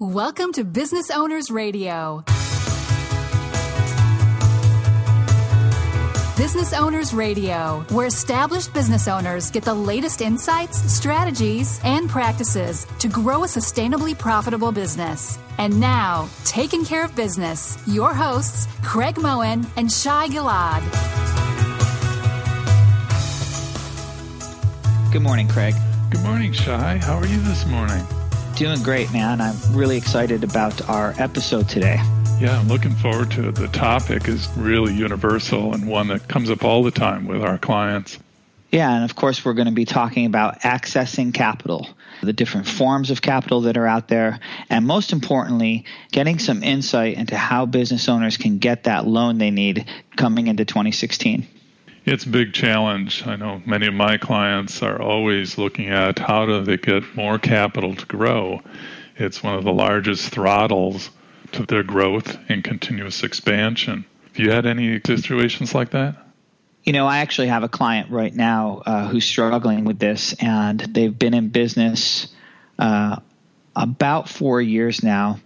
Welcome to Business Owners Radio. Business Owners Radio, where established business owners get the latest insights, strategies, and practices to grow a sustainably profitable business. And now, taking care of business, your hosts, Craig Moen and Shai Gilad. Good morning, Craig. Good morning, Shai. How are you this morning? Doing great, man. I'm really excited about our episode today. Yeah, I'm looking forward to it. The topic is really universal and one that comes up all the time with our clients. Yeah, and of course, we're going to be talking about accessing capital, the different forms of capital that are out there, and most importantly, getting some insight into how business owners can get that loan they need coming into 2016. It's a big challenge. I know many of my clients are always looking at how do they get more capital to grow. It's one of the largest throttles to their growth and continuous expansion. Have you had any situations like that? You know, I actually have a client right now uh, who's struggling with this, and they've been in business uh, about four years now.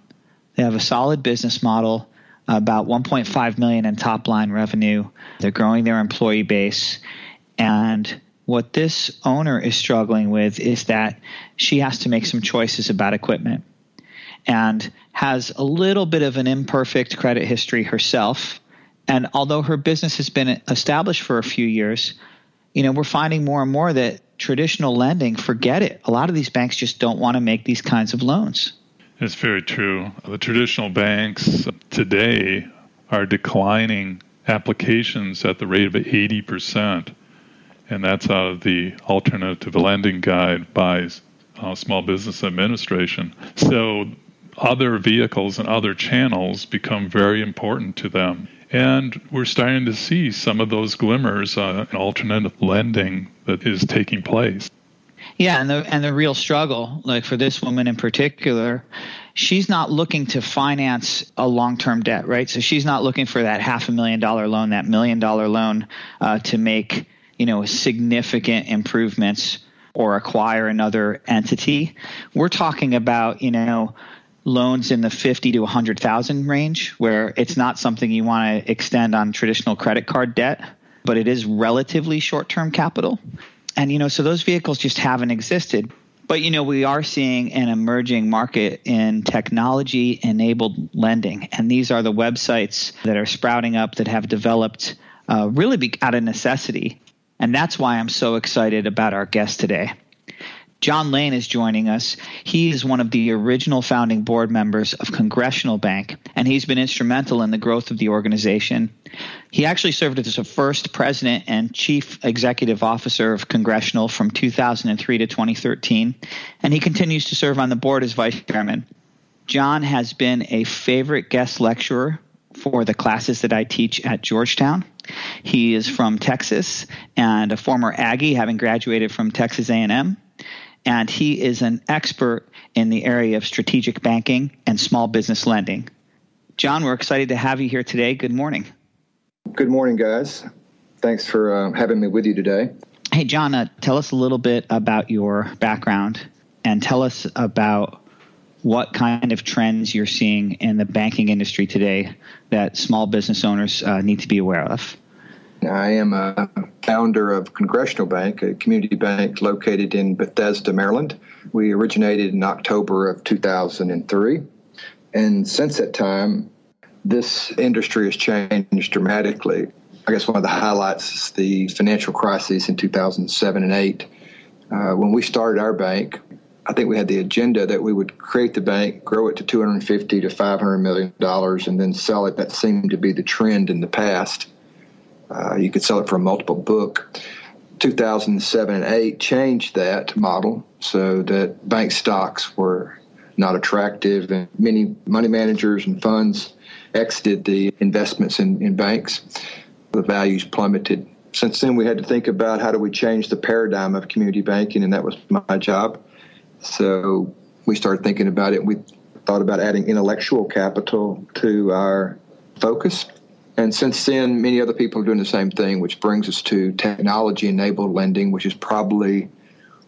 They have a solid business model about 1.5 million in top line revenue. They're growing their employee base and what this owner is struggling with is that she has to make some choices about equipment and has a little bit of an imperfect credit history herself. And although her business has been established for a few years, you know, we're finding more and more that traditional lending, forget it. A lot of these banks just don't want to make these kinds of loans. It's very true. The traditional banks today are declining applications at the rate of 80%, and that's out of the Alternative Lending Guide by uh, Small Business Administration. So other vehicles and other channels become very important to them. And we're starting to see some of those glimmers uh, in alternative lending that is taking place. Yeah, and the and the real struggle, like for this woman in particular, she's not looking to finance a long term debt, right? So she's not looking for that half a million dollar loan, that million dollar loan uh, to make you know significant improvements or acquire another entity. We're talking about you know loans in the 50 to 100,000 range where it's not something you want to extend on traditional credit card debt, but it is relatively short-term capital. And, you know, so those vehicles just haven't existed. But, you know, we are seeing an emerging market in technology enabled lending. And these are the websites that are sprouting up that have developed uh, really out of necessity. And that's why I'm so excited about our guest today. John Lane is joining us. He is one of the original founding board members of Congressional Bank, and he's been instrumental in the growth of the organization. He actually served as the first president and chief executive officer of Congressional from 2003 to 2013, and he continues to serve on the board as vice chairman. John has been a favorite guest lecturer for the classes that I teach at Georgetown. He is from Texas and a former Aggie, having graduated from Texas A&M and he is an expert in the area of strategic banking and small business lending. John, we're excited to have you here today. Good morning. Good morning, guys. Thanks for uh, having me with you today. Hey, John, uh, tell us a little bit about your background and tell us about what kind of trends you're seeing in the banking industry today that small business owners uh, need to be aware of. I am a founder of Congressional Bank, a community bank located in Bethesda, Maryland. We originated in October of 2003. And since that time, this industry has changed dramatically. I guess one of the highlights is the financial crisis in 2007 and 8. Uh, when we started our bank, I think we had the agenda that we would create the bank, grow it to 250 to 500 million dollars, and then sell it. That seemed to be the trend in the past. Uh, you could sell it for a multiple book. 2007 and 8 changed that model so that bank stocks were not attractive, and many money managers and funds exited the investments in, in banks. The values plummeted. Since then, we had to think about how do we change the paradigm of community banking, and that was my job. So we started thinking about it. We thought about adding intellectual capital to our focus and since then, many other people are doing the same thing, which brings us to technology enabled lending, which is probably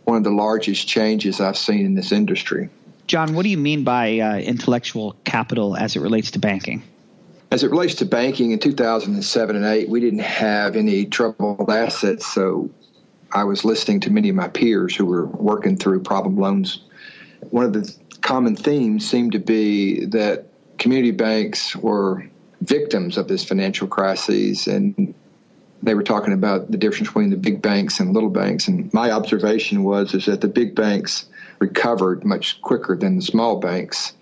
one of the largest changes I've seen in this industry. John, what do you mean by uh, intellectual capital as it relates to banking? As it relates to banking in 2007 and 8, we didn't have any troubled assets, so I was listening to many of my peers who were working through problem loans. One of the common themes seemed to be that community banks were victims of this financial crisis and they were talking about the difference between the big banks and little banks and my observation was is that the big banks recovered much quicker than the small banks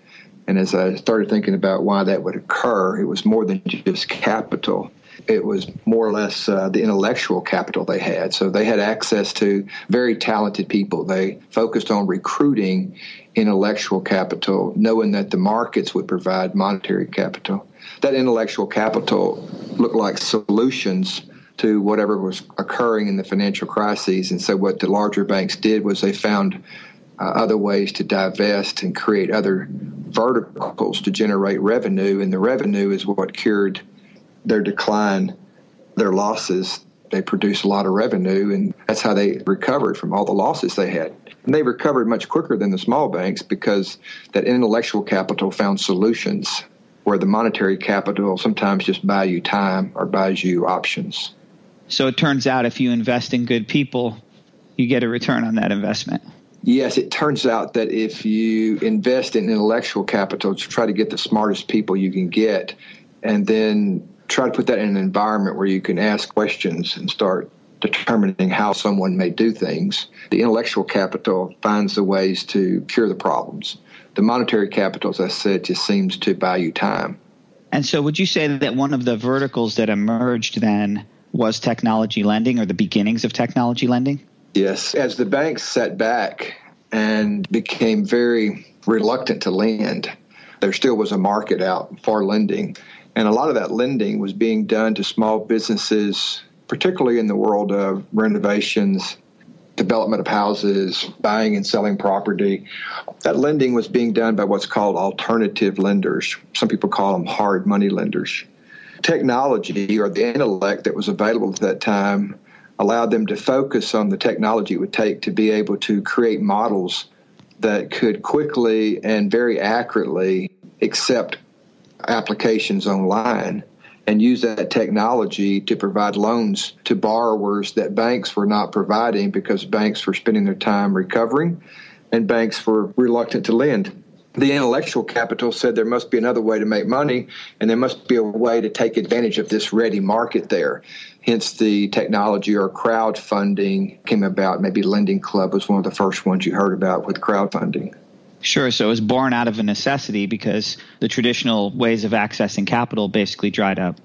and as I started thinking about why that would occur, it was more than just capital. It was more or less uh, the intellectual capital they had. So they had access to very talented people. They focused on recruiting intellectual capital, knowing that the markets would provide monetary capital. That intellectual capital looked like solutions to whatever was occurring in the financial crises. And so what the larger banks did was they found uh, other ways to divest and create other verticals to generate revenue, and the revenue is what cured their decline, their losses. They produced a lot of revenue, and that's how they recovered from all the losses they had. And they recovered much quicker than the small banks because that intellectual capital found solutions where the monetary capital sometimes just buy you time or buys you options. So it turns out if you invest in good people, you get a return on that investment. Yes, it turns out that if you invest in intellectual capital to try to get the smartest people you can get, and then try to put that in an environment where you can ask questions and start determining how someone may do things, the intellectual capital finds the ways to cure the problems. The monetary capital, as I said, just seems to buy you time. And so, would you say that one of the verticals that emerged then was technology lending or the beginnings of technology lending? Yes. As the banks sat back and became very reluctant to lend, there still was a market out for lending. And a lot of that lending was being done to small businesses, particularly in the world of renovations, development of houses, buying and selling property. That lending was being done by what's called alternative lenders. Some people call them hard money lenders. Technology or the intellect that was available at that time allowed them to focus on the technology it would take to be able to create models that could quickly and very accurately accept applications online and use that technology to provide loans to borrowers that banks were not providing because banks were spending their time recovering and banks were reluctant to lend the intellectual capital said there must be another way to make money and there must be a way to take advantage of this ready market there. Hence, the technology or crowdfunding came about. Maybe Lending Club was one of the first ones you heard about with crowdfunding. Sure. So it was born out of a necessity because the traditional ways of accessing capital basically dried up.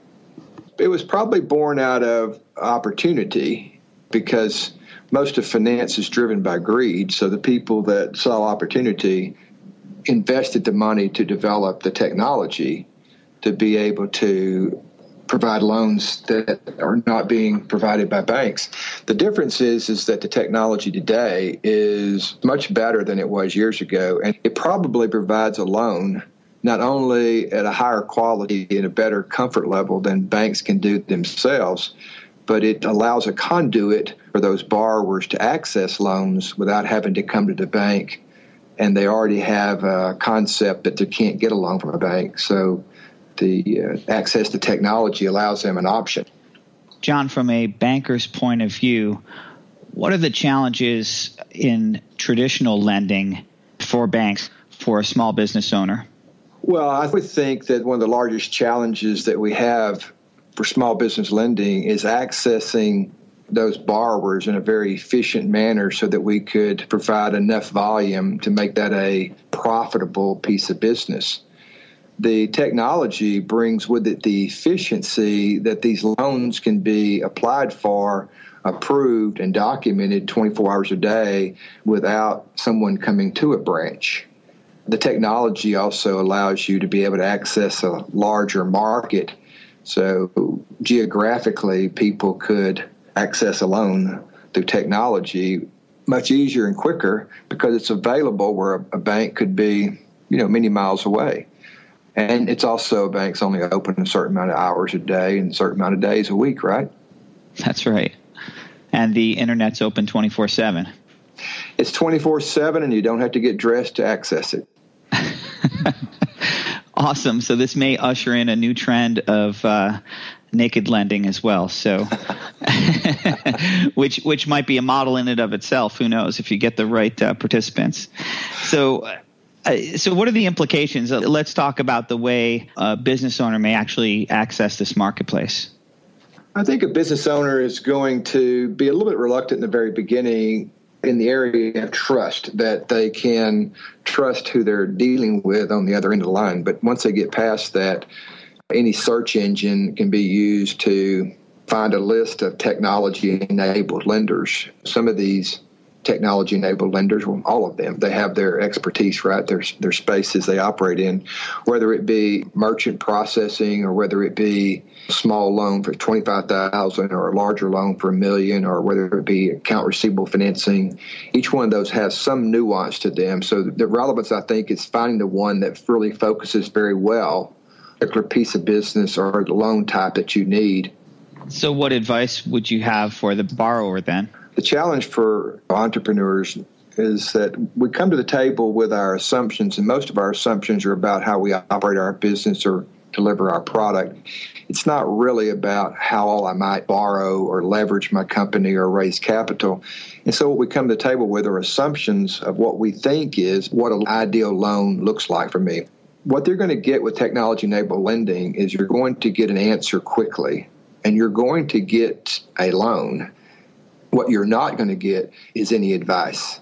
It was probably born out of opportunity because most of finance is driven by greed. So the people that saw opportunity invested the money to develop the technology to be able to provide loans that are not being provided by banks. The difference is is that the technology today is much better than it was years ago and it probably provides a loan not only at a higher quality and a better comfort level than banks can do themselves, but it allows a conduit for those borrowers to access loans without having to come to the bank and they already have a concept that they can't get a loan from a bank. So the uh, access to technology allows them an option. John, from a banker's point of view, what are the challenges in traditional lending for banks for a small business owner? Well, I would think that one of the largest challenges that we have for small business lending is accessing those borrowers in a very efficient manner so that we could provide enough volume to make that a profitable piece of business. The technology brings with it the efficiency that these loans can be applied for, approved, and documented 24 hours a day without someone coming to a branch. The technology also allows you to be able to access a larger market. So, geographically, people could access a loan through technology much easier and quicker because it's available where a, bank could be, you know, many miles away. And it's also banks only open a certain amount of hours a day and a certain amount of days a week, right? That's right. And the internet's open 24 7. It's 24 7, and you don't have to get dressed to access it. awesome. So this may usher in a new trend of uh, naked lending as well. So, which which might be a model in and of itself. Who knows if you get the right uh, participants? So. Uh, so, what are the implications? Uh, let's talk about the way a business owner may actually access this marketplace. I think a business owner is going to be a little bit reluctant in the very beginning in the area of trust that they can trust who they're dealing with on the other end of the line. But once they get past that, any search engine can be used to find a list of technology enabled lenders. Some of these technology enabled lenders, well, all of them, they have their expertise, right? Their, their spaces they operate in, whether it be merchant processing or whether it be small loan for 25000 or a larger loan for a million or whether it be account receivable financing. Each one of those has some nuance to them. So the relevance, I think, is finding the one that really focuses very well particular piece of business or the loan type that you need. So, what advice would you have for the borrower then? The challenge for entrepreneurs is that we come to the table with our assumptions, and most of our assumptions are about how we operate our business or deliver our product. It's not really about how I might borrow or leverage my company or raise capital. And so, what we come to the table with are assumptions of what we think is what an ideal loan looks like for me. What they're going to get with technology enabled lending is you're going to get an answer quickly and you're going to get a loan what you're not going to get is any advice.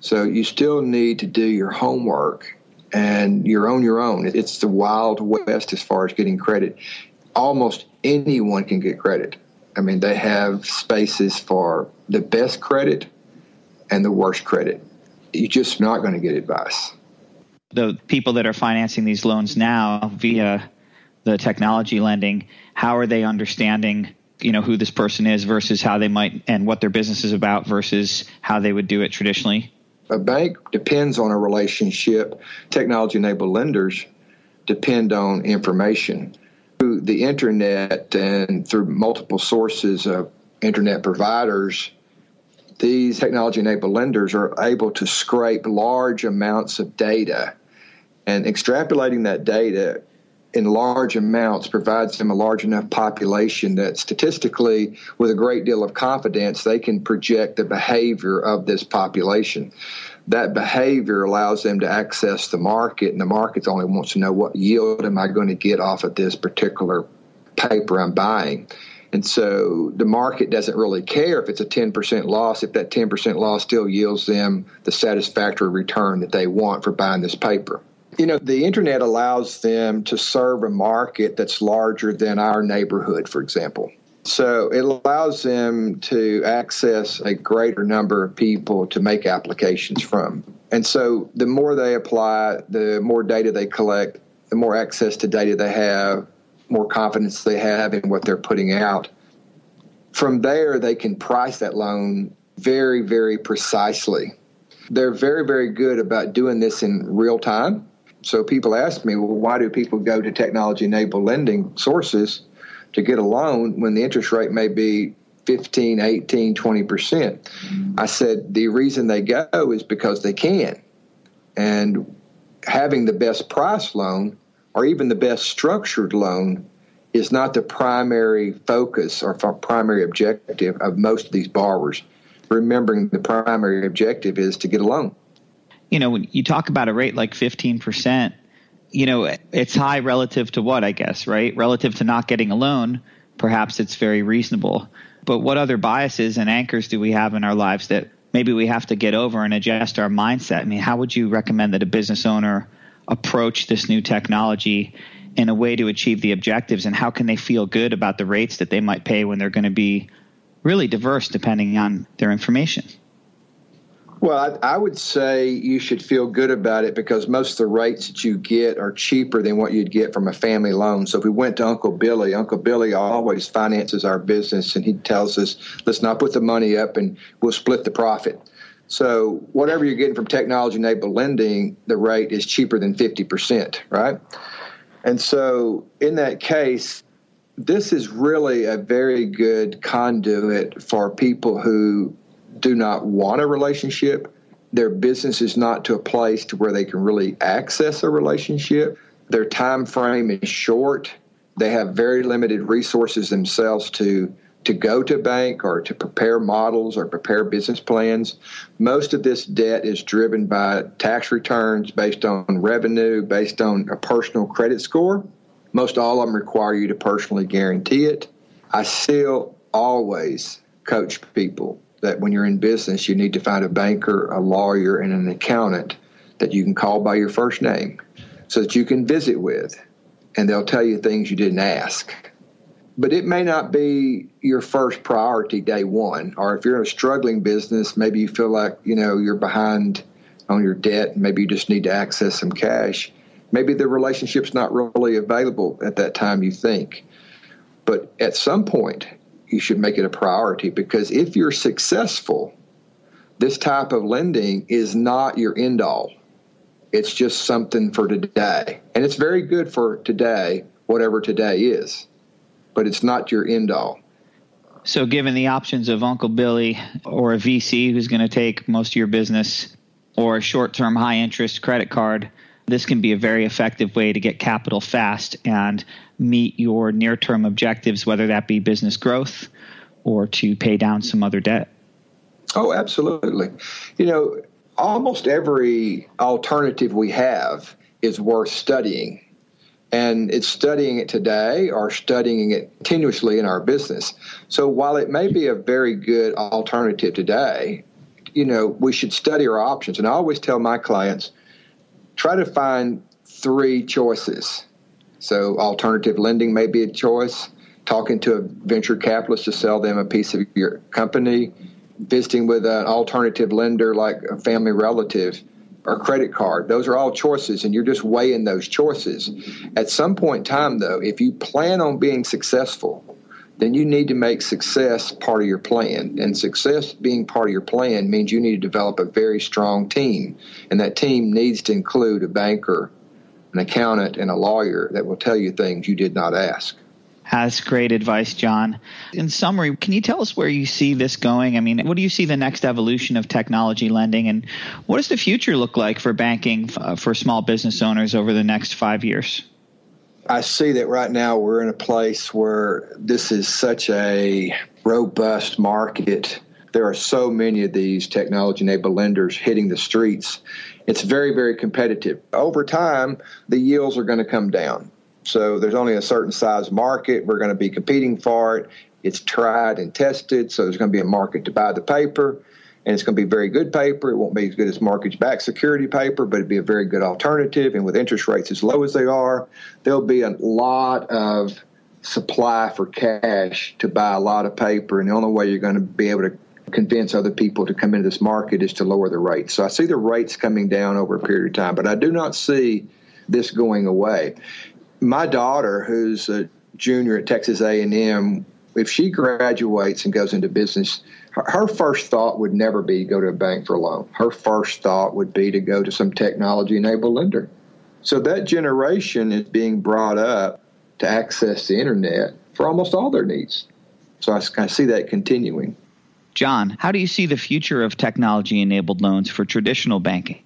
So you still need to do your homework and you're on your own. It's the wild west as far as getting credit. Almost anyone can get credit. I mean, they have spaces for the best credit and the worst credit. You're just not going to get advice. The people that are financing these loans now via the technology lending, how are they understanding you know who this person is versus how they might and what their business is about versus how they would do it traditionally? A bank depends on a relationship. Technology enabled lenders depend on information. Through the internet and through multiple sources of internet providers these technology enabled lenders are able to scrape large amounts of data. And extrapolating that data in large amounts provides them a large enough population that statistically, with a great deal of confidence, they can project the behavior of this population. That behavior allows them to access the market, and the market only wants to know what yield am I going to get off of this particular paper I'm buying. And so the market doesn't really care if it's a 10% loss, if that 10% loss still yields them the satisfactory return that they want for buying this paper. You know, the internet allows them to serve a market that's larger than our neighborhood, for example. So it allows them to access a greater number of people to make applications from. And so the more they apply, the more data they collect, the more access to data they have, more confidence they have in what they're putting out. From there, they can price that loan very, very precisely. They're very, very good about doing this in real time so people ask me, well, why do people go to technology enabled lending sources to get a loan when the interest rate may be 15, 18, 20%? Mm-hmm. I said the reason they go is because they can. And having the best price loan or even the best structured loan is not the primary focus or primary objective of most of these borrowers. Remembering the primary objective is to get a loan you know, when you talk about a rate like 15%, you know, it's high relative to what, I guess, right? Relative to not getting a loan, perhaps it's very reasonable. But what other biases and anchors do we have in our lives that maybe we have to get over and adjust our mindset? I mean, how would you recommend that a business owner approach this new technology in a way to achieve the objectives? And how can they feel good about the rates that they might pay when they're going to be really diverse depending on their information? Well, I, I, would say you should feel good about it because most of the rates that you get are cheaper than what you'd get from a family loan. So if we went to Uncle Billy, Uncle Billy always finances our business and he tells us, let's not put the money up and we'll split the profit. So whatever you're getting from technology enabled lending, the rate is cheaper than 50%, right? And so in that case, this is really a very good conduit for people who do not want a relationship, Their business is not to a place to where they can really access a relationship. Their time frame is short. They have very limited resources themselves to to go to bank or to prepare models or prepare business plans. Most of this debt is driven by tax returns based on revenue, based on a personal credit score. Most all of them require you to personally guarantee it. I still always coach people that when you're in business, you need to find a banker, a lawyer, and an accountant that you can call by your first name so that you can visit with, and they'll tell you things you didn't ask. But it may not be your first priority day one, or if you're in a struggling business, maybe you feel like you know you're behind on your debt, maybe you just need to access some cash maybe the relationship's not really available at that time you think. But at some point, you should make it a priority because if you're successful, this type of lending is not your end all. It's just something for today. And it's very good for today, whatever today is, but it's not your end all. So, given the options of Uncle Billy or a VC who's going to take most of your business or a short term high interest credit card, this can be a very effective way to get capital fast and meet your near term objectives, whether that be business growth or to pay down some other debt. Oh, absolutely. You know, almost every alternative we have is worth studying. And it's studying it today or studying it continuously in our business. So while it may be a very good alternative today, you know, we should study our options. And I always tell my clients, try to find three choices. So, alternative lending may be a choice, talking to a venture capitalist to sell them a piece of your company, visiting with an alternative lender like a family relative or credit card. Those are all choices, and you're just weighing those choices. At some point in time, though, if you plan on being successful, then you need to make success part of your plan. And success being part of your plan means you need to develop a very strong team. And that team needs to include a banker, an accountant, and a lawyer that will tell you things you did not ask. That's great advice, John. In summary, can you tell us where you see this going? I mean, what do you see the next evolution of technology lending, and what does the future look like for banking uh, for small business owners over the next five years? I see that right now we're in a place where this is such a robust market. There are so many of these technology enabled lenders hitting the streets. It's very, very competitive. Over time, the yields are going to come down. So there's only a certain size market. We're going to be competing for it. It's tried and tested. So there's going to be a market to buy the paper and it's going to be very good paper. It won't be as good as mortgage backed security paper, but it'd be a very good alternative. And with interest rates as low as they are, there'll be a lot of supply for cash to buy a lot of paper. And the only way you're going to be able to convince other people to come into this market is to lower the rates. So I see the rates coming down over a period of time, but I do not see this going away. My daughter, who's a junior at Texas A&M, if she graduates and goes into business, her, first thought would never be to go to a bank for a loan. Her first thought would be to go to some technology enabled lender. So that generation is being brought up to access the internet for almost all their needs. So I kind of see that continuing. John, how do you see the future of technology enabled loans for traditional banking?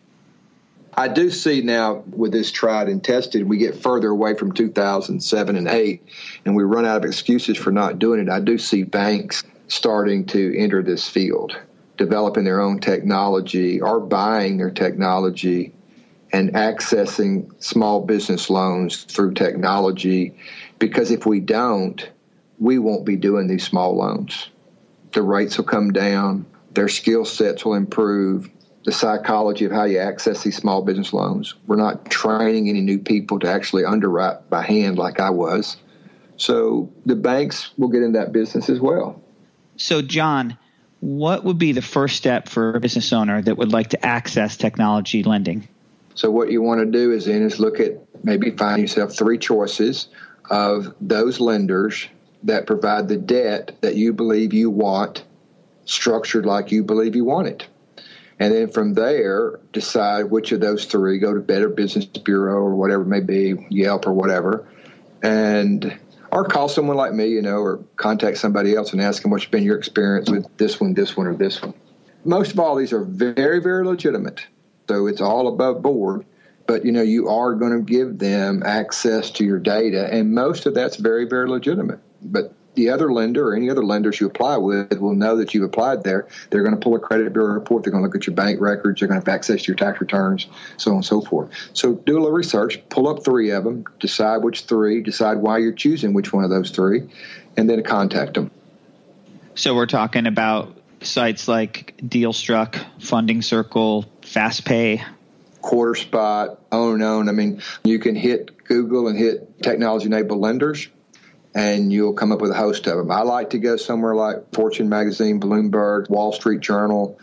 I do see now with this tried and tested, we get further away from 2007 and 8, and we run out of excuses for not doing it. I do see banks starting to enter this field, developing their own technology or buying their technology and accessing small business loans through technology. Because if we don't, we won't be doing these small loans. The rates will come down, their skill sets will improve, the psychology of how you access these small business loans. We're not training any new people to actually underwrite by hand like I was. So the banks will get in that business as well. So, John, what would be the first step for a business owner that would like to access technology lending? So, what you want to do is then is look at maybe find yourself three choices of those lenders that provide the debt that you believe you want, structured like you believe you want it. And then from there, decide which of those three go to Better Business Bureau or whatever it may be, Yelp or whatever, and or call someone like me, you know, or contact somebody else and ask them what's been your experience with this one, this one, or this one. most of all, these are very, very legitimate. So it's all above board. But you know, you are going to give them access to your data, and most of that's very, very legitimate. But the other lender or any other lenders you apply with will know that you've applied there. They're going to pull a credit bureau report. They're going to look at your bank records. They're going to have access to your tax returns, so on and so forth. So do a little research, pull up three of them, decide which three, decide why you're choosing which one of those three, and then contact them. So we're talking about sites like DealStruck, Funding Circle, FastPay, Quarter Spot, Own Own. I mean, you can hit Google and hit technology enabled lenders and you'll come up with a host of them. I like to go somewhere like Fortune Magazine, Bloomberg, Wall Street Journal,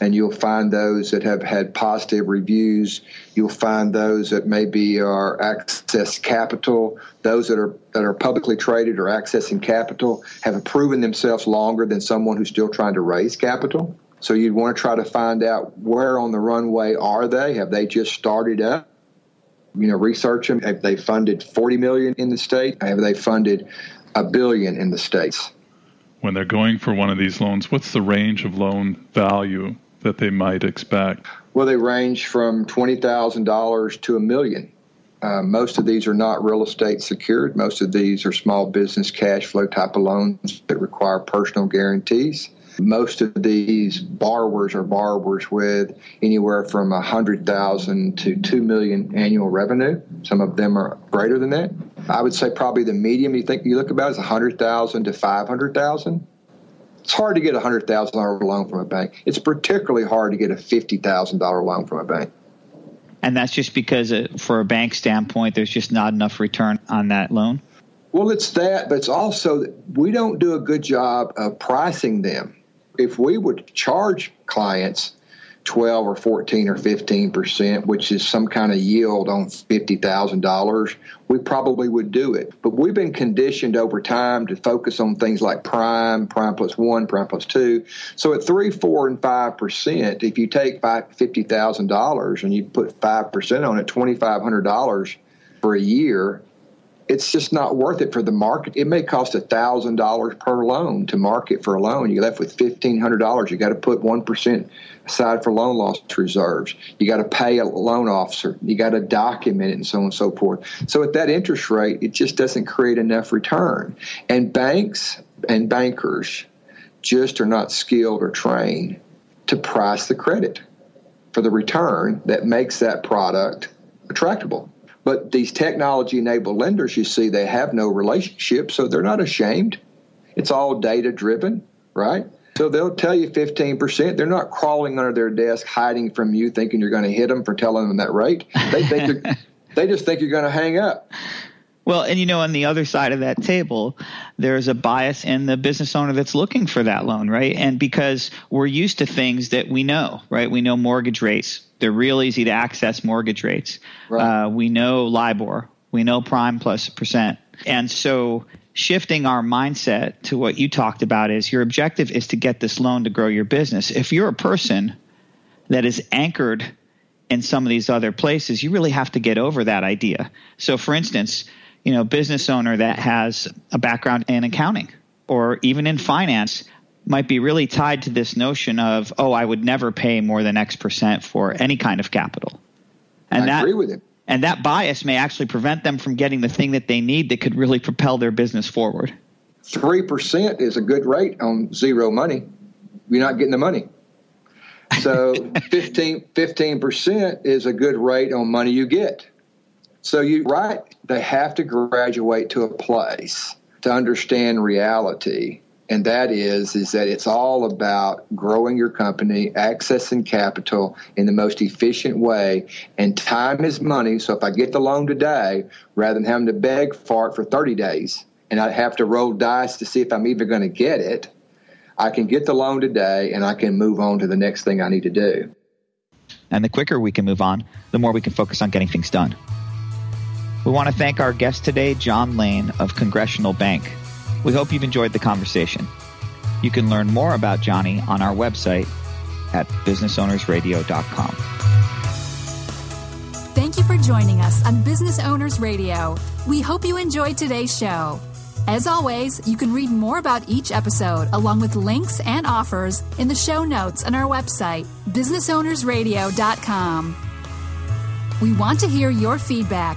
and you'll find those that have had positive reviews. You'll find those that maybe are access capital. Those that are that are publicly traded or accessing capital have proven themselves longer than someone who's still trying to raise capital. So you'd want to try to find out where on the runway are they? Have they just started up? You know, research them. Have they funded 40 million in the state? Have they funded a billion in the states? When they're going for one of these loans, what's the range of loan value that they might expect? Well, they range from $20,000 to a million. Uh, most of these are not real estate secured. Most of these are small business cash flow type of loans that require personal guarantees. Most of these borrowers are borrowers with anywhere from a hundred thousand to two million annual revenue. Some of them are greater than that. I would say probably the medium you think you look about is a hundred thousand to five hundred thousand. It's hard to get a hundred thousand dollar loan from a bank. It's particularly hard to get a fifty thousand dollar loan from a bank. And that's just because, uh, for a bank standpoint, there's just not enough return on that loan. Well, it's that, but it's also that we don't do a good job of pricing them if we would charge clients 12 or 14 or 15 percent, which is some kind of yield on $50,000, we probably would do it. But we've been conditioned over time to focus on things like prime, prime plus one, prime plus two. So at three, four, and five percent, if you take $50,000 and you put five percent on it, $2,500 for a year, it's just not worth it for the market. It may cost thousand dollars per loan to market for a loan. You're left with fifteen hundred dollars. You got to put one percent aside for loan loss reserves. You got to pay a loan officer. You got to document it, and so on and so forth. So at that interest rate, it just doesn't create enough return. And banks and bankers just are not skilled or trained to price the credit for the return that makes that product attractable. But these technology enabled lenders, you see, they have no relationship, so they're not ashamed. It's all data driven, right? So they'll tell you 15%. They're not crawling under their desk, hiding from you, thinking you're going to hit them for telling them that rate. They think they just think you're going to hang up. Well, and you know, on the other side of that table, there's a bias in the business owner that's looking for that loan, right? And because we're used to things that we know, right? We know mortgage rates. They're real easy to access mortgage rates. Right. Uh, we know LIBOR. We know prime plus percent. And so shifting our mindset to what you talked about is your objective is to get this loan to grow your business. If you're a person that is anchored in some of these other places, you really have to get over that idea. So, for instance, you know, business owner that has a background in accounting or even in finance might be really tied to this notion of, oh, I would never pay more than X percent for any kind of capital. And I that, agree with him. And that bias may actually prevent them from getting the thing that they need that could really propel their business forward. 3% is a good rate on zero money. You're not getting the money. So 15, 15% is a good rate on money you get. So you right, they have to graduate to a place to understand reality. And that is is that it's all about growing your company, accessing capital in the most efficient way, and time is money. So if I get the loan today, rather than having to beg for it for 30 days, and I have to roll dice to see if I'm even going to get it, I can get the loan today and I can move on to the next thing I need to do. And the quicker we can move on, the more we can focus on getting things done. We want to thank our guest today, John Lane of Congressional Bank. We hope you've enjoyed the conversation. You can learn more about Johnny on our website at businessownersradio.com. Thank you for joining us on Business Owners Radio. We hope you enjoyed today's show. As always, you can read more about each episode along with links and offers in the show notes on our website, businessownersradio.com. We want to hear your feedback.